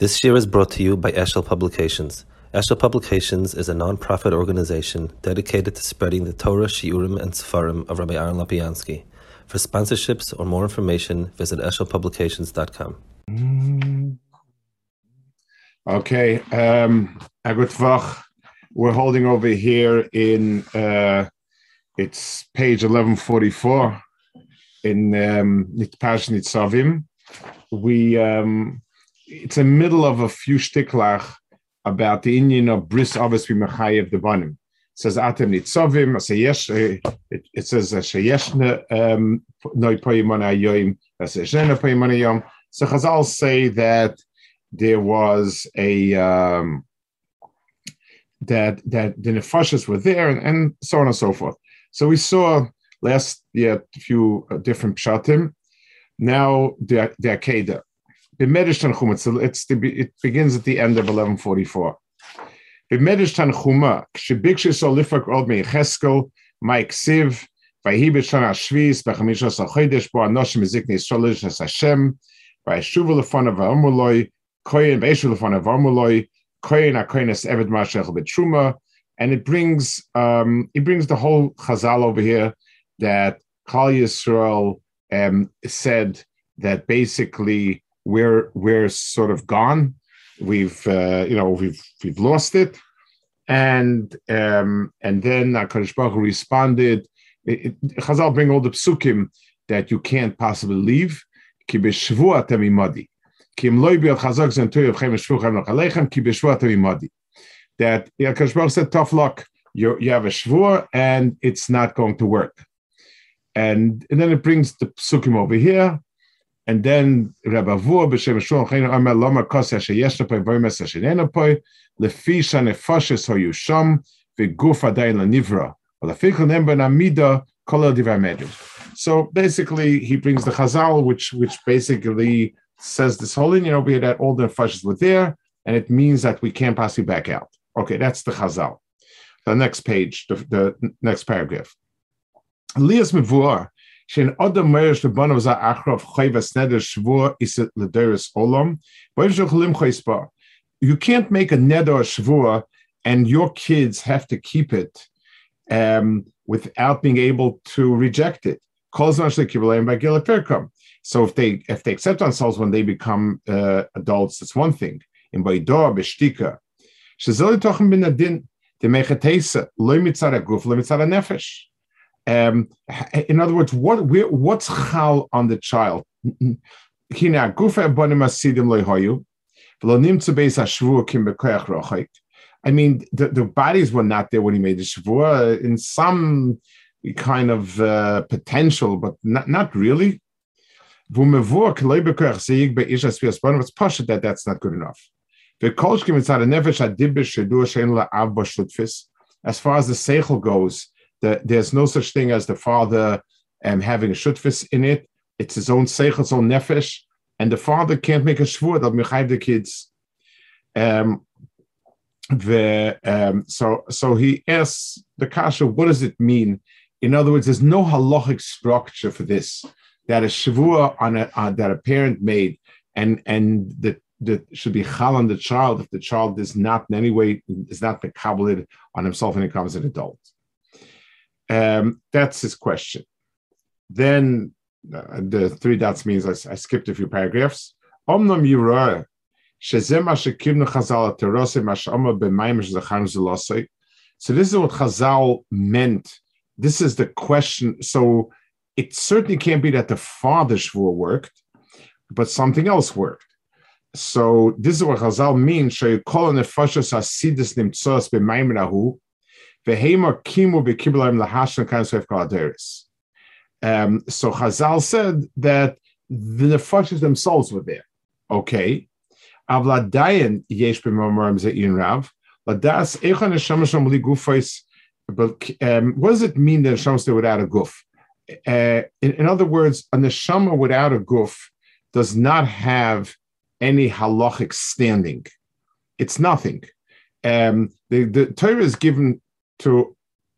This year is brought to you by Eshel Publications. Eshel Publications is a non-profit organization dedicated to spreading the Torah, Shiurim, and Sefarim of Rabbi Aaron Lopiansky. For sponsorships or more information, visit eshelpublications.com. Okay, um, we're holding over here in uh, it's page 1144 in um, Nitpash Nitzavim. We um, it's a middle of a few shtiklach about the Indian of bris avis b'mechayev devanim. It says atem nitzavim. It, it says a sheyeshne um, noi poyimon ayoyim. Sheyeshne poyimon ayom. So Chazal say that there was a um, that that the nefashas were there and, and so on and so forth. So we saw last year a few uh, different pshatim. Now the the Akedah. B'medish Tanchuma, it's the, it begins at the end of 1144. B'medish Tanchuma, k'shebikshi solifak od meicheskel, Mike Siv, Vayhi b'shana shvis, b'chamisha koyin v'eshu koyin ha-koyin eved and it brings um, it brings the whole Chazal over here that Kal Yisrael um, said that basically we're we're sort of gone. We've uh, you know we've we've lost it, and um, and then Hakadosh Baruch responded. It, it, Chazal bring all the psukim that you can't possibly leave. Ki b'shvu atem imadi. Ki im loy bi'al chazak zen toy of chem shvu chem lechem ki b'shvu atem imadi. That Hakadosh Baruch said, tough luck. You you have a shvur and it's not going to work. And, and then it brings the psukim over here. And then Rabbi Vua b'shem Shmuel Chayin Amar Lama Koseh Sheyeshna Poi Voimes Shenena Poi Lefi Shanefashes Hoyu Sham V'Guf Adayin LaNivra Lefikol Nemba Namida Kol Divar Medrash. So basically, he brings the Chazal, which which basically says this whole linear over here that all the nefashis were there, and it means that we can't possibly back out. Okay, that's the Chazal. The next page, the, the next paragraph. Lias Mevuar You can't make a neder shvur and your kids have to keep it um, without being able to reject it. So if they if they accept themselves when they become uh, adults, that's one thing. In Baidor Beshtika, Tochen bin Adin, the Mechatesa, Loy Mitzara Guf, Loy Mitzara Nefesh. Um, in other words, what what's chal on the child? I mean, the, the bodies were not there when he made the shavua in some kind of uh, potential, but not, not really. That that's not good enough. As far as the seichel goes, there's no such thing as the father um, having a shutfis in it. It's his own seichel, his own nefesh, and the father can't make a shvur that mechayiv the kids. Um, the, um, so, so he asks the kasha, what does it mean? In other words, there's no halachic structure for this. That a shavua on a uh, that a parent made, and and that that should be chal on the child if the child is not in any way is not mekabeled on himself when he becomes an adult. Um, that's his question. Then uh, the three dots means I, I, skipped a few paragraphs. Omnam yirah So this is what Chazal meant. This is the question. So it certainly can't be that the father shvur worked, but something else worked. So this is what Chazal means. Um, so Chazal said that the nefashis themselves were there. Okay. Avladayan yesh b'mamorim ze'in rav. Ladas echon neshama sham li gufais. But um, what does it mean that neshama stay without a guf? Uh, in, in, other words, a neshama without a guf does not have any halachic standing. It's nothing. Um, the, the Torah is given to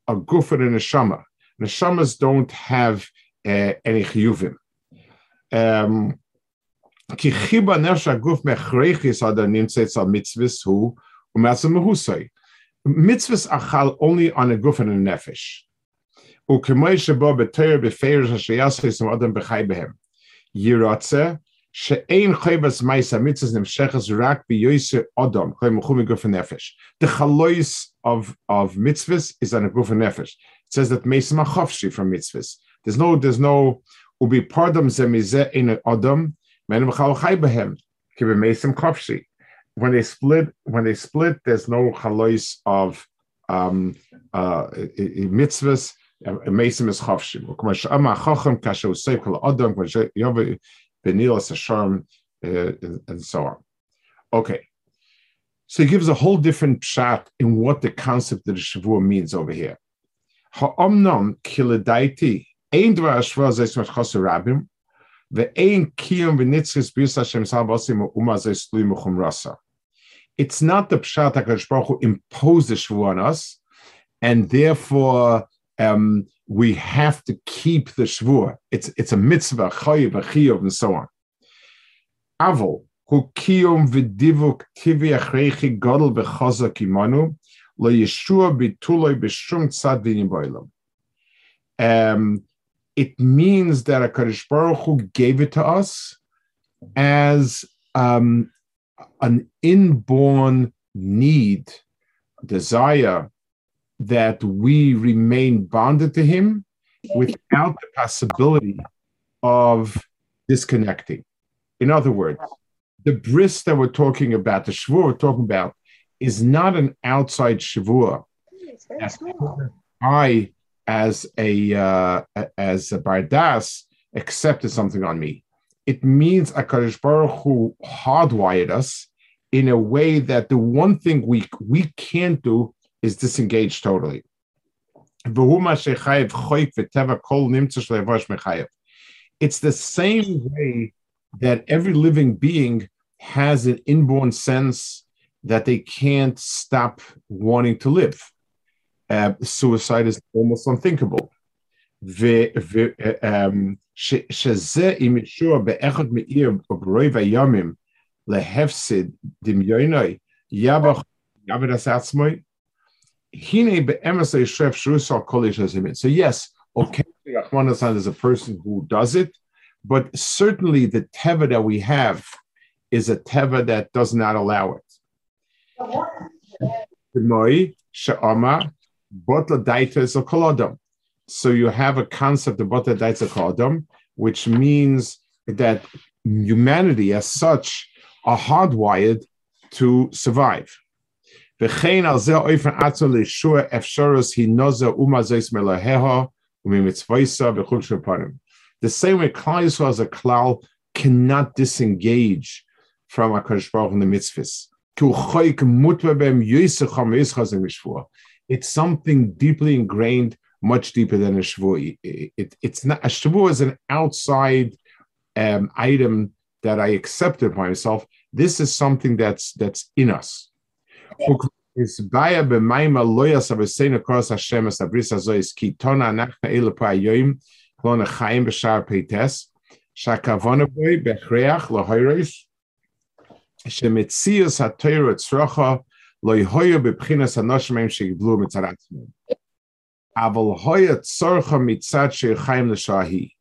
a gufa and a neshama. Neshamas don't have uh, any chiyuvim. Um, ki chiba nefesh aguf mechreichis ada nimtzeitz al mitzvahs hu umatzah mehusay. Mitzvahs achal only on a guf and a nefesh. Ukemoi shebo b'teir b'feirs ha'sheyasei some adam bechay behem. Yiratze the chalois of of mitzvahs is on a gufa nefesh. It says that meisa machovshi from mitzvahs. There's no there's no ubi pardom zemize in odom men mechal chay behem meisim chovshi. When they split when they split there's no chalois of um, uh, mitzvahs. Meisim is chovshim. Kol odom hashem, uh, and so on. Okay. So he gives a whole different shot in what the concept of the means over here. Ein zeis chaser rabim kiyum v'nitzchis b'yus Hashem zeis rasa. It's not the pshat HaKadosh Baruch Hu imposed the Shavua on us, and therefore um, we have to keep the Shavua. It's, it's a mitzvah, chayiv, chiyuv, and so on. Avol, hu kiyum v'divuk tivi achreichi godel v'chazak imanu, lo yeshua bituloi b'shum tzad v'nim boilam. Um, it means that a Kaddish Baruch Hu gave it to us as um, an inborn need, desire that we remain bonded to Him without the possibility of disconnecting. In other words, the bris that we're talking about, the shavua we're talking about, is not an outside shavua. I, as a uh, as a bardas, accepted something on me. It means Akadosh Baruch Hu hardwired us in a way that the one thing we we can't do is disengaged totally. It's the same way that every living being has an inborn sense that they can't stop wanting to live. Uh, suicide is almost unthinkable. So yes, okay, Rahman is a person who does it, but certainly the teva that we have is a teva that does not allow it. So you have a concept of kolodom, which means that humanity as such are hardwired to survive. The same way Klal Yisrael as a klal cannot disengage from HaKadosh Baruch in the mitzvahs. It's something deeply ingrained, much deeper than a shvu. It, it, it's not a shvu is an outside um, item that I accepted by myself. This is something that's that's in us is baya b'mayma loyas aveseinu koros Hashem es abris azois ki tona anachna elu pa yoyim klon achaim b'shar peites shakavona boi bechreach lohoyreis shemetzius hatoyro tzrocha loyhoyo bebchinas anoshmeim shegiblu mitzaratzmim aval hoya tzorcha mitzad shechaim l'shahi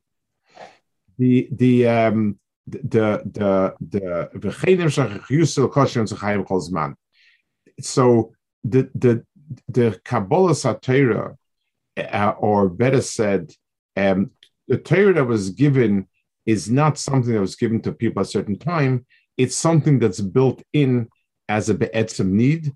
the the um the the the the v'chenim shachich yusel kosher and zechaim kol zman so the, the, the Kabbalah Satira, uh, or better said, um, the Torah that was given is not something that was given to people at a certain time. It's something that's built in as a be'etzim need.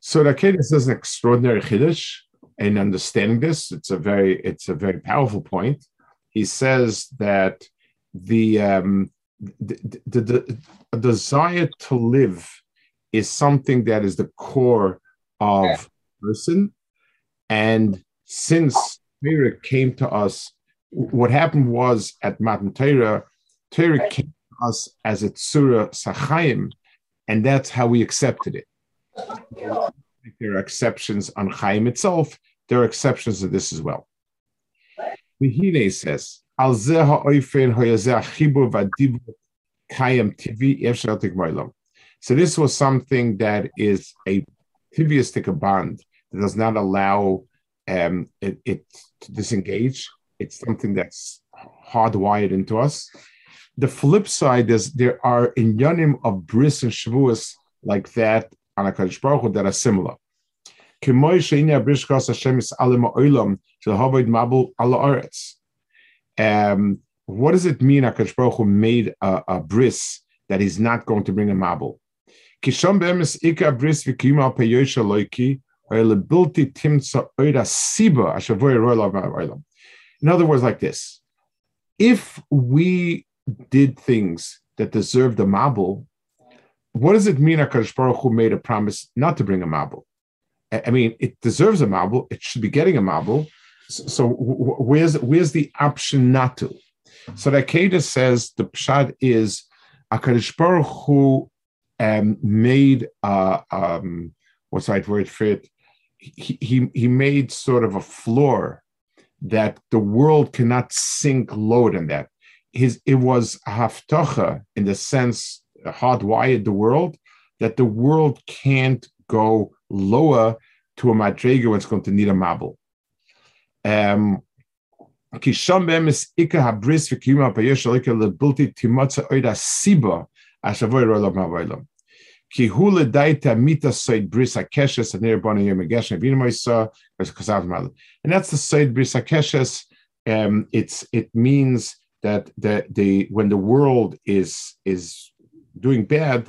So the Kedis is an extraordinary chiddush in understanding this. It's a very it's a very powerful point. He says that the um, the, the, the, the desire to live is something that is the core of person and since Torah came to us, what happened was at Matan Torah, Torah came to us as a Tzura Sachayim, and that's how we accepted it. there are exceptions on Chaim itself. There are exceptions to this as well. Says, Al. So this was something that is a tiviistic bond that does not allow um, it, it, to disengage. It's something that's hardwired into us. The flip side is there are inyanim of bris and shavuos like that on a Baruch that are similar. Um, what does it mean Akash Baruch Hu made a, a bris that he's not going to bring a mabul? Kisham bris loiki lebilti timtza oida siba ashavoy In other words, like this: If we did things that deserved a mabul, what does it mean Akash Baruch Hu made a promise not to bring a mabul? I mean, it deserves a mabul. it should be getting a mabul. So, where's where's the option not to? So the Akeda says the pshat is Akadosh Baruch Hu um, made uh, um, what's that word for it? He, he he made sort of a floor that the world cannot sink lower than that. His it was a haftacha in the sense hardwired the world that the world can't go lower to a madrega it's going to need a mabul. Um, ki hule daita mita soid bris akeshes and nerbon yom geshen vinmoisa as kasav mal and that's the soid bris akeshes um it's it means that the the when the world is is doing bad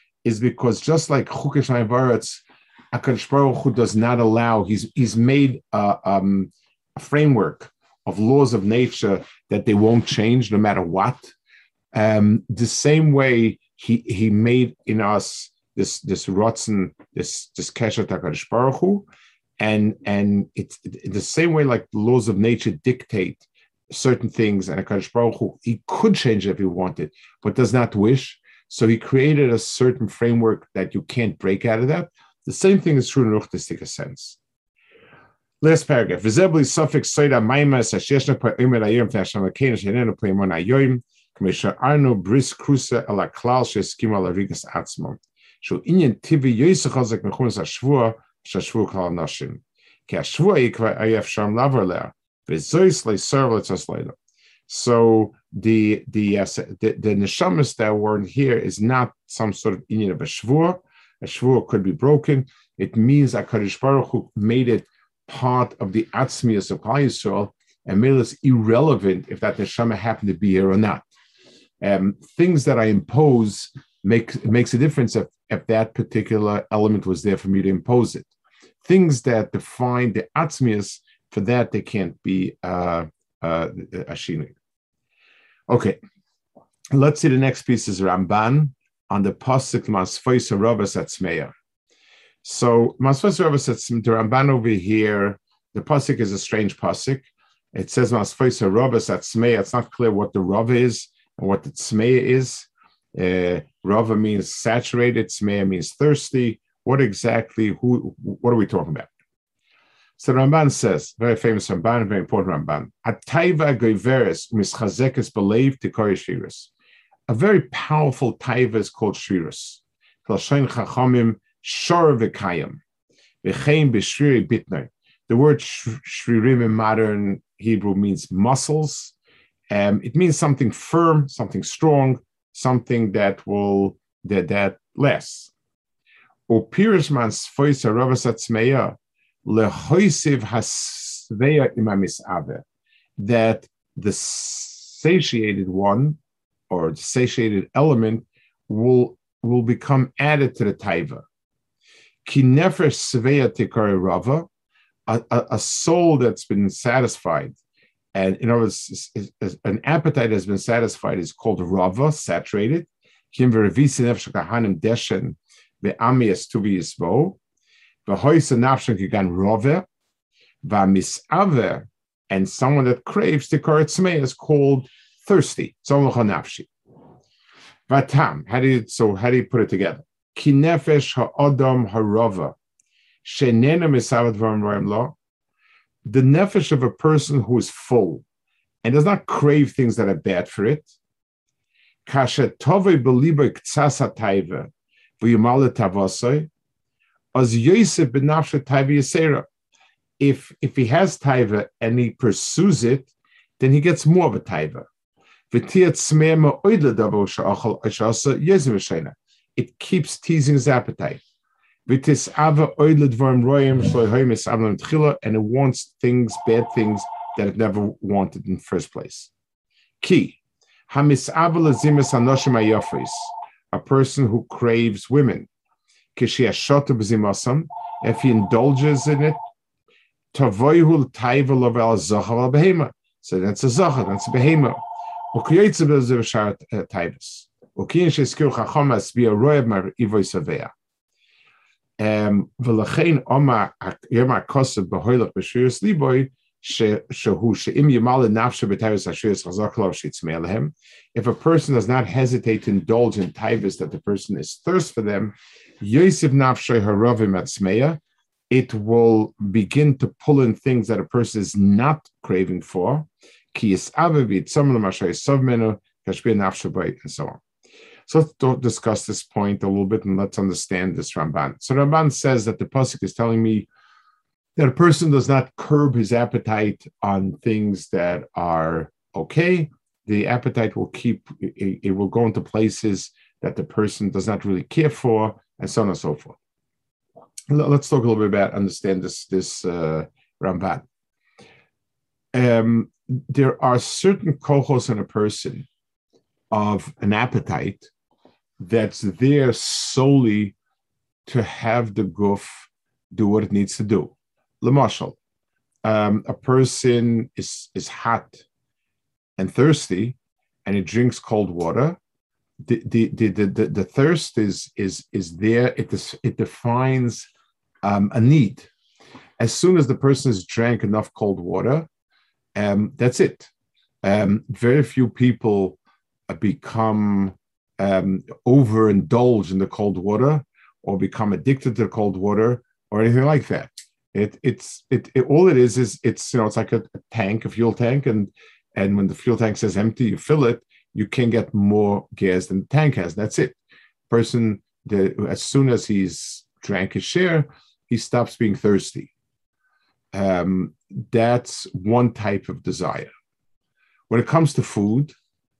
is because just like Chukish Varetz, HaKadosh Baruch Hu does not allow, he's, he's made a, um, a, framework of laws of nature that they won't change no matter what. Um, the same way he, he made in us this this rotzen, this this kesher HaKadosh Baruch Hu, and and it's the same way like the laws of nature dictate certain things, and Hakadosh Baruch Hu, he could change it if he wanted, but does not wish. So he created a certain framework that you can't break out of that. The same thing is true in Ruchtistic sense. Last paragraph. Visibly suffix soida maimas asheshna pa imer ayom fashion lakena shenena pa imon ayoim kamisha arno bris cruza ala klal sheskim ala rigas atzmon. Sho inyan tivi yoisachazak mechunas ashvua shashvu nashim. Ki ashvua ikva ayef sham laver so the the uh, the, the neshamas that were here is not some sort of union of a shvur. A shvur could be broken. It means that Baruch Hu made it part of the atzmius of Klal Yisrael and made it irrelevant if that neshama happened to be here or not. Um, things that I impose make makes a difference if, if that particular element was there for me to impose it. Things that define the atzmius for that, they can't be uh, uh, Ashini. Okay, let's see the next piece is Ramban on the Pasuk Masfoisa Rabas Atzmeya. So Masfoisa Rabas the Ramban over here, the Pasuk is a strange Pasuk. It says Masfoisa Rabas Atzmeya. It's not clear what the Rav is and what the Tzmeya is. Uh, Rava means saturated, Tzmeya means thirsty. What exactly, who, what are we talking about? So Ramban says, very famous Ramban, very important Ramban, Ataiva goiveres mischazekes believe to shiras. A very powerful taiva is called shiras. Kalshain chachamim shor v'kayim. The word shririm in modern Hebrew means muscles. Um, it means something firm, something strong, something that will that that lasts. O pirishman sfoisa ravasatzmeya lehoisiv hasveya imamis ave that the satiated one or the satiated element will will become added to the taiva. Ki nefesh sveya tikari rava, a, soul that's been satisfied, and in other words, an appetite has been satisfied is called rava, saturated. Kim vervisi nefesh kahanim deshen ve'amias tuvi yisbo, v'hoisa nafshen kigan rove, v'misave, and someone that craves tikari tzmei is called thirsty. Tzolach nafshi. Vatam, how do you, so how do you put it together? Kinefesh ha'adam harava, shenena misavad v'amroim lo, the nefesh of a person who is full and does not crave things that are bad for it. Kasha tove beliba ktsasa taiva, v'yumale tavosoi, as Yosef benafshe taiva yisera. If, if he has taiva and he pursues it, then he gets more of a taiva. It keeps teasing his appetite. And it wants things, bad things that it never wanted in the first place. Key. A person who craves women if he indulges in it, of al behema. So that's a zachal, that's a behema. Taivus. Ukiyin sheskir chachomas be a mar ivoy savea. Oma kosev behoilach liboy nafshe. If a person does not hesitate to indulge in taivus that the person is thirst for them, yosef nafshay harovim at it will begin to pull in things that a person is not craving for, and so on. So let's discuss this point a little bit and let's understand this Ramban. So Ramban says that the pasuk is telling me that a person does not curb his appetite on things that are okay. The appetite will keep it will go into places that the person does not really care for, and so on and so forth. Let's talk a little bit about understand this this uh, Ramban. Um, there are certain kohos in a person of an appetite that's there solely to have the goof do what it needs to do. Lamashal, um, a person is is hot and thirsty, and he drinks cold water. The the the the, the, thirst is is is there. It is, it defines um, a need. As soon as the person has drank enough cold water, um, that's it. Um, very few people become um, overindulged in the cold water or become addicted to the cold water or anything like that. It, it's it, it all it is is it's you know it's like a, a, tank, a fuel tank, and and when the fuel tank says empty, you fill it. You can get more gas than the tank has. That's it. Person, the, as soon as he's drank his share, he stops being thirsty. Um, that's one type of desire. When it comes to food,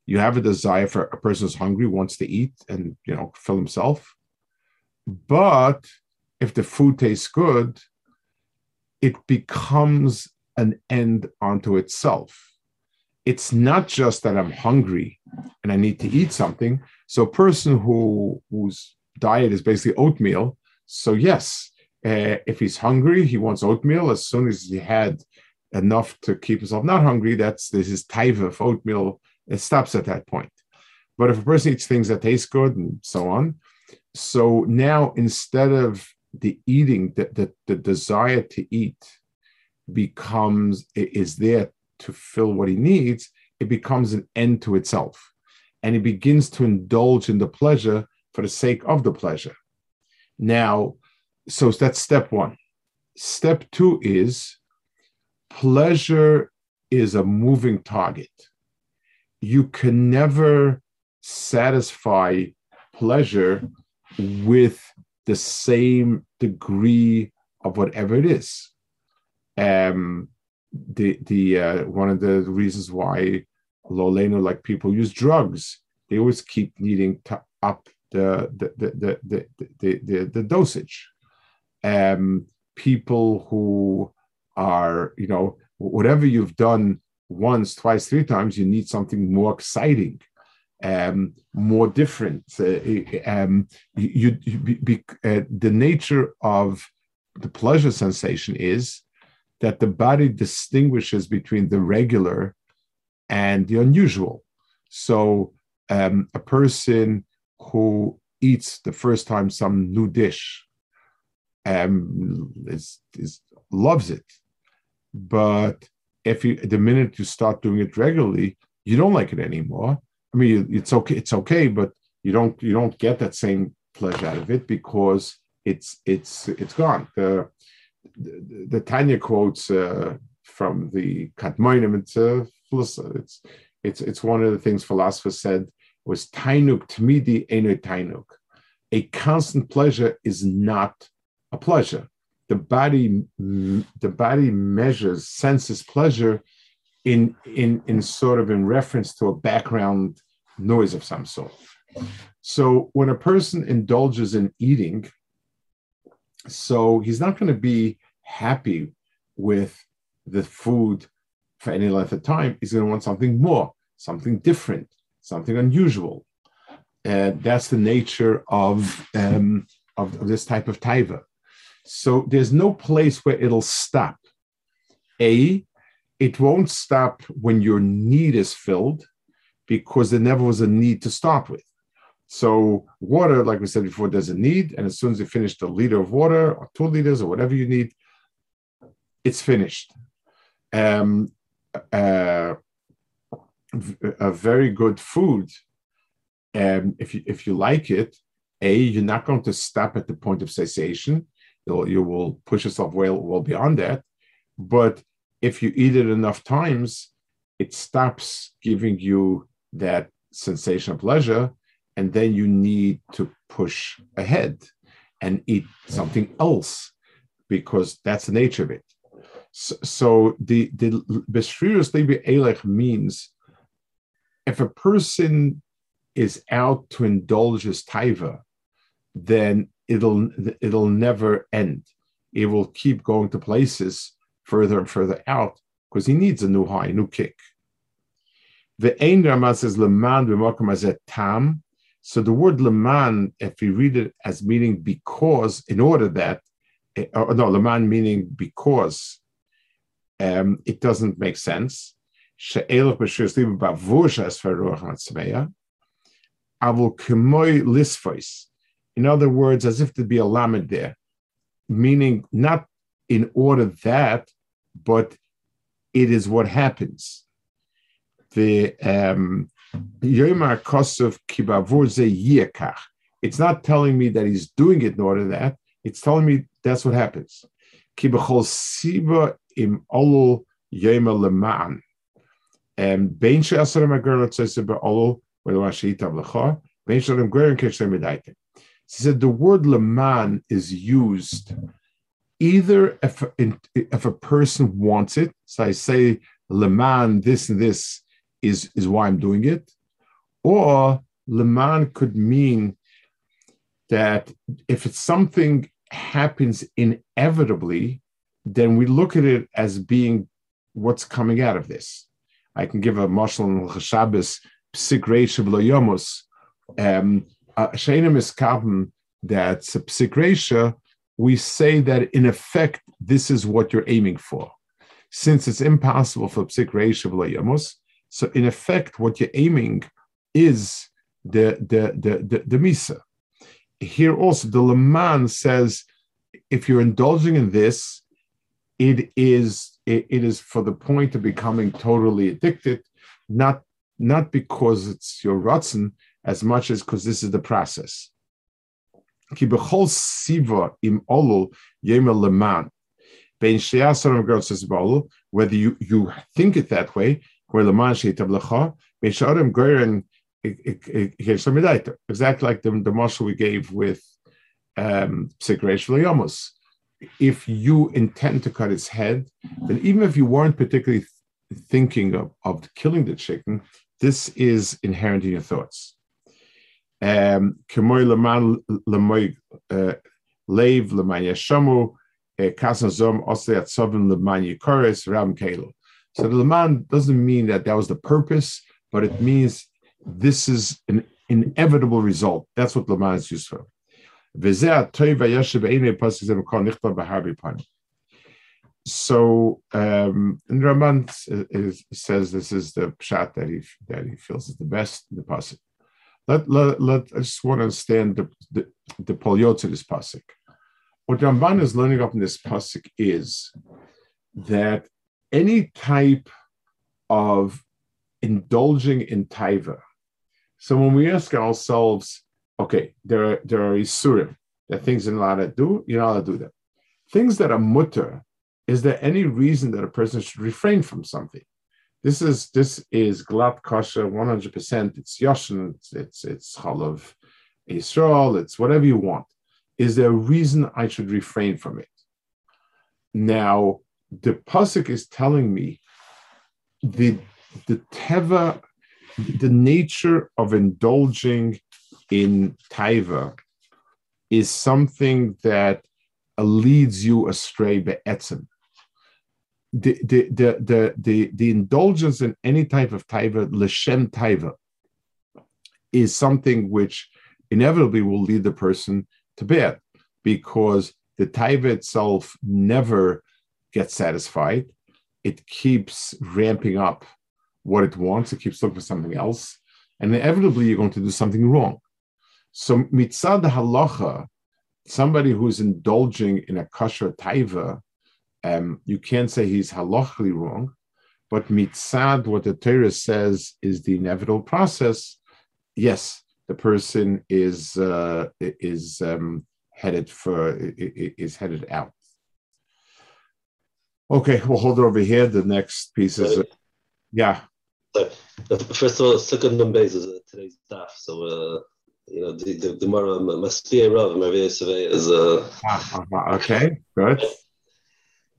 you have a desire for a person who's hungry, wants to eat and you know fill himself. But if the food tastes good, it becomes an end unto itself. It's not just that I'm hungry and I need to eat something. So a person who whose diet is basically oatmeal, so yes, uh, if he's hungry, he wants oatmeal. As soon as he had enough to keep himself not hungry, that's this is taiva of oatmeal. It stops at that point. But if a person eats things that taste good and so on, so now instead of the eating, the, the, the desire to eat becomes is there to fill what he needs, it becomes an end to itself. And he begins to indulge in the pleasure for the sake of the pleasure. Now, so that's step one. Step two is pleasure is a moving target. You can never satisfy pleasure with the same degree of whatever it is. Um, the the uh, one of the reasons why Loleno, like people use drugs, they always keep needing to up the the the the the, the, the, dosage. Um, people who are, you know, whatever you've done once, twice, three times, you need something more exciting, um, more different. Uh, um, you, you be, uh, the nature of the pleasure sensation is that the body distinguishes between the regular and the unusual. So um, a person who eats the first time some new dish um, is, is loves it, but if you the minute you start doing it regularly, you don't like it anymore. I mean, it's okay, it's okay, but you don't you don't get that same pleasure out of it because it's it's it's gone. The the, the Tanya quotes uh, from the Katmoinim. It's uh, it's it's it's one of the things philosophers said was Tainuk Tmidi Eno Tainuk. A constant pleasure is not a pleasure. The body the body measures senses pleasure in in in sort of in reference to a background noise of some sort. So when a person indulges in eating, so he's not going to be happy with the food for any length of time. He's going to want something more, something different, something unusual. And that's the nature of, um, of, of this type of taiva. So there's no place where it'll stop. A, it won't stop when your need is filled because there never was a need to start with. So water, like we said before, there's a need, and as soon as you finish the liter of water or two liters or whatever you need, it's finished. Um, uh, a very good food, um, if you if you like it, a you're not going to stop at the point of cessation. You'll, you will push yourself well well beyond that. But if you eat it enough times, it stops giving you that sensation of pleasure and then you need to push ahead and eat something else because that's the nature of it. So, so the the Beshrirus Levi Elech means if a person is out to indulge his taiva, then it'll it'll never end. It will keep going to places further and further out because he needs a new high, a new kick. The Ein Rama says Leman tam so the word leman, if you read it as meaning because, in order that, eh, or no, leman meaning because, um, it doesn't make sense. In other words, as if to be a lamed there, meaning not in order that, but it is what happens. The um, it's not telling me that he's doing it in order that. It's telling me that's what happens. siba im leman. And bein She said the word leman is used either if, if a person wants it. So I say leman this and this is, is why I'm doing it. Or Leman could mean that if it's something happens inevitably, then we look at it as being what's coming out of this. I can give a mashal in Shabbos, psik yomos, um, Shainim is kaven that's a psik we say that in effect, this is what you're aiming for. Since it's impossible for psik yomos, so in effect, what you're aiming is the the the the, the misa. Here also, the Leman says, if you're indulging in this, it is it, it is for the point of becoming totally addicted, not not because it's your ratzon as much as because this is the process. siva im olul leman. Whether you, you think it that way, where the man sheet of lecha, Beisharim Goren exactly like the, the mashal we gave with um if you intend to cut its head, then even if you weren't particularly thinking of, of killing the chicken, this is inherent in your thoughts. Um, atzovim lemanya kores ram kelo. So the leman doesn't mean that that was the purpose, but it means this is an inevitable result. That's what leman is used for. So, um, and Ramban says this is the shot that he that he feels is the best in the pasuk. Let, let, let I just want to understand the the, the polyot of this pasuk. What Ramban is learning up in this pasuk is that any type of indulging in taiva. So when we ask ourselves, okay, there are there are isurim, that things you're not to do, you're not allowed to do them. Things that are mutter, is there any reason that a person should refrain from something? This is this is glatt kosher 100%. It's yashin, it's it's it's chalav Israel, it's whatever you want. Is there a reason I should refrain from it? Now, the pasuk is telling me the the teva, the nature of indulging in taiva is something that leads you astray be'etzim. The, the, the, the, the, the indulgence in any type of taiva, l'shem taiva, is something which inevitably will lead the person to bad because the taiva itself never gets satisfied. It keeps ramping up what it wants. It keeps looking for something else. And inevitably, you're going to do something wrong. So, mitzad halacha, somebody who's indulging in a kosher taiva, um, you can't say he's halachically wrong. But mitzad, what the Torah says is the inevitable process. Yes, the person is uh, is um, headed for is headed out. Okay, we'll hold it over here. The next piece is, uh, yeah. First of all, second number is uh, today's staff. So, uh, you know, the the, the more Maspia Rav Marvia is uh, uh, okay, good.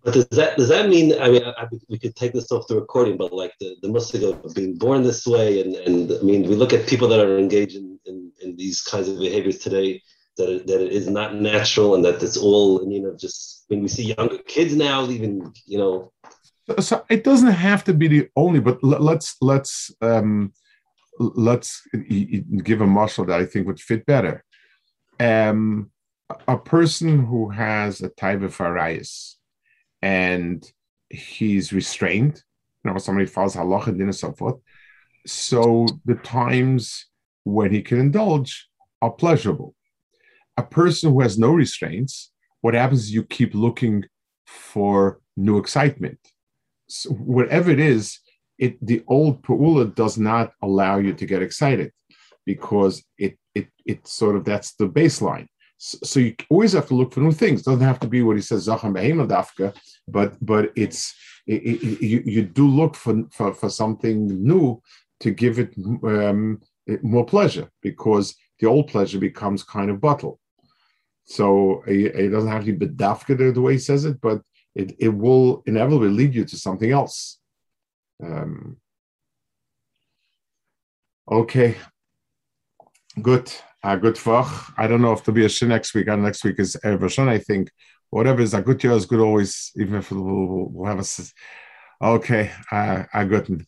But does that does that mean? I mean, I, we could take this off the recording, but like the the musig of being born this way, and and I mean, we look at people that are engaged in, in, in these kinds of behaviors today that it, that it is not natural and that it's all you know just when we see younger kids now even you know. So it doesn't have to be the only but let's let's um let's give a muscle that i think would fit better. Um a person who has a type of arias and he's restrained you know somebody follows halacha and so forth. So the times when he can indulge are pleasurable a person who has no restraints, what happens is you keep looking for new excitement. So whatever it is, it the old pu'ula does not allow you to get excited because it it it sort of that's the baseline. So, so you always have to look for new things. It doesn't have to be what he says zacham dafka, but but it's it, it, you you do look for, for for something new to give it um, more pleasure because the old pleasure becomes kind of bottle. So it, doesn't have to be bedafka the way he says it, but it, it will inevitably lead you to something else. Um, okay, good. Uh, good for. I don't know if there'll be a show next week. And next week is Erev I think. Whatever is a good year is good always, even if we'll, we'll have a. Okay, uh, a good.